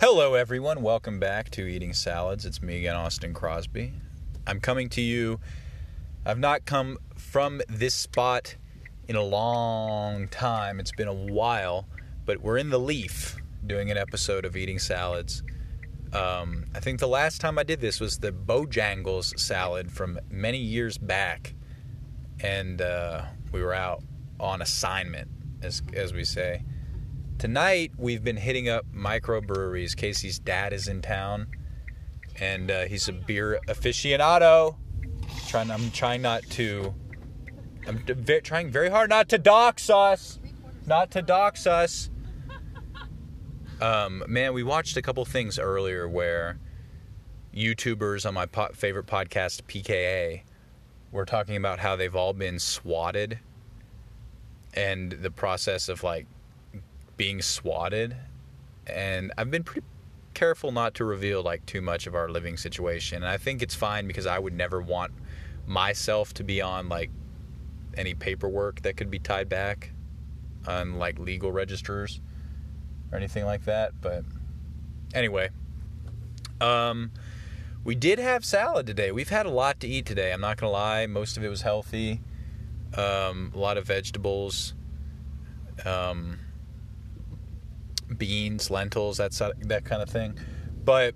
Hello, everyone. Welcome back to Eating Salads. It's me again, Austin Crosby. I'm coming to you. I've not come from this spot in a long time. It's been a while, but we're in the Leaf doing an episode of Eating Salads. Um, I think the last time I did this was the Bojangles salad from many years back, and uh, we were out on assignment, as as we say. Tonight we've been hitting up microbreweries. Casey's dad is in town, and uh, he's a beer aficionado. Trying, I'm trying not to. I'm trying very hard not to dox us, not to dox us. Um, man, we watched a couple things earlier where YouTubers on my po- favorite podcast, PKA, were talking about how they've all been swatted and the process of like being swatted. And I've been pretty careful not to reveal like too much of our living situation. And I think it's fine because I would never want myself to be on like any paperwork that could be tied back on like legal registers or anything like that. But anyway, um, we did have salad today. We've had a lot to eat today. I'm not gonna lie. Most of it was healthy. Um, a lot of vegetables, um, beans, lentils, that that kind of thing. But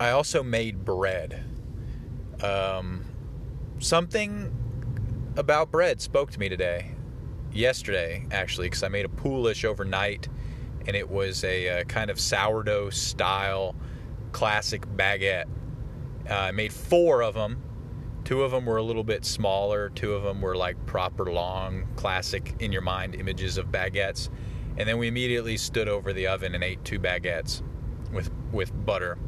I also made bread. Um, something about bread spoke to me today, yesterday actually, because I made a poolish overnight, and it was a, uh kind of sourdough style classic baguette. Uh, I made four of them. Two of them were a little bit smaller. Two of them were like proper long, classic in your mind images of baguettes. And then we immediately stood over the oven and ate two baguettes with with butter,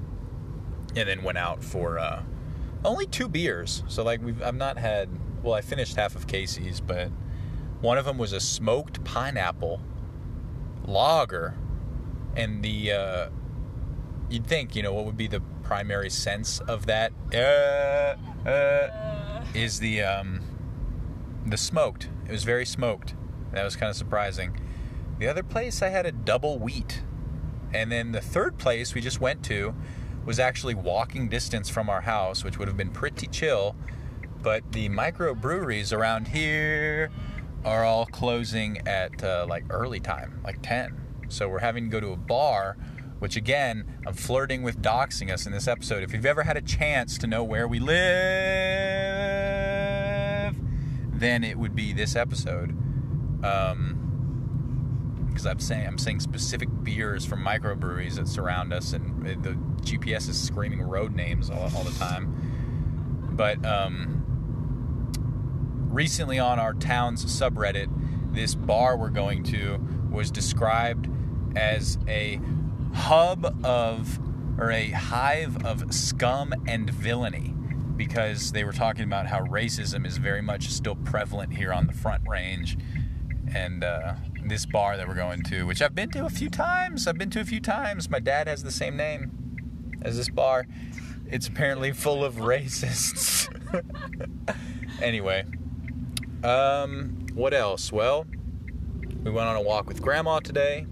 and then went out for uh, only two beers. So like we've I've not had. Well, I finished half of Casey's, but one of them was a smoked pineapple lager, and the uh, you'd think you know what would be the primary sense of that uh, uh, is the um, the smoked. It was very smoked. That was kind of surprising. The other place I had a double wheat, and then the third place we just went to was actually walking distance from our house, which would have been pretty chill. But the microbreweries around here are all closing at uh, like early time, like 10. So we're having to go to a bar, which again, I'm flirting with doxing us in this episode. If you've ever had a chance to know where we live, then it would be this episode. Um, because I'm saying I'm saying specific beers from microbreweries that surround us, and the GPS is screaming road names all, all the time. But um, recently on our town's subreddit, this bar we're going to was described as a hub of or a hive of scum and villainy because they were talking about how racism is very much still prevalent here on the Front Range. And uh, this bar that we're going to, which I've been to a few times, I've been to a few times. My dad has the same name as this bar. It's apparently full of racists. anyway, um, what else? Well, we went on a walk with Grandma today.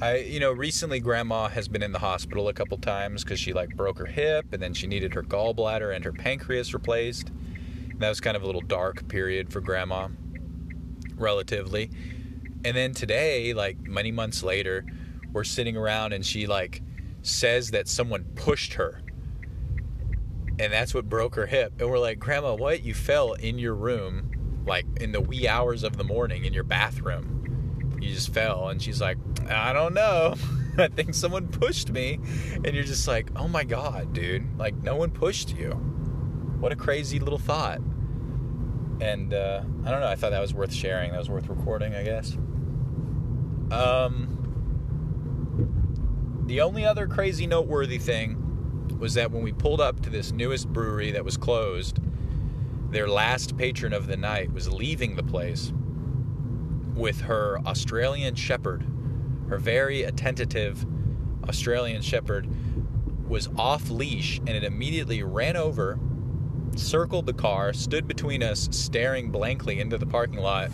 I, you know, recently Grandma has been in the hospital a couple times because she like broke her hip and then she needed her gallbladder and her pancreas replaced. And that was kind of a little dark period for Grandma, relatively. And then today, like many months later, we're sitting around and she like says that someone pushed her. And that's what broke her hip. And we're like, Grandma, what? You fell in your room, like in the wee hours of the morning in your bathroom. You just fell. And she's like, I don't know. I think someone pushed me. And you're just like, oh my God, dude. Like, no one pushed you. What a crazy little thought. And uh, I don't know. I thought that was worth sharing. That was worth recording, I guess. Um, the only other crazy noteworthy thing was that when we pulled up to this newest brewery that was closed, their last patron of the night was leaving the place with her Australian Shepherd. Her very attentive Australian Shepherd was off leash and it immediately ran over, circled the car, stood between us, staring blankly into the parking lot,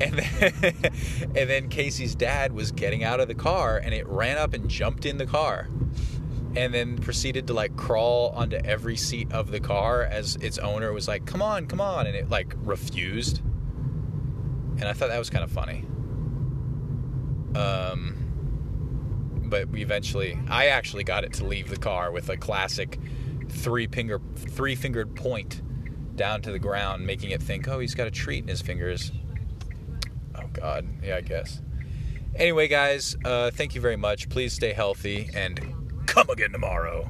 And then, and then Casey's dad was getting out of the car and it ran up and jumped in the car and then proceeded to like crawl onto every seat of the car as its owner was like, come on, come on. And it like refused. And I thought that was kind of funny. Um, but we eventually, I actually got it to leave the car with a classic three finger, three fingered point down to the ground, making it think, oh, he's got a treat in his fingers. Oh, God. Yeah, I guess. Anyway, guys, uh, thank you very much. Please stay healthy and come again tomorrow.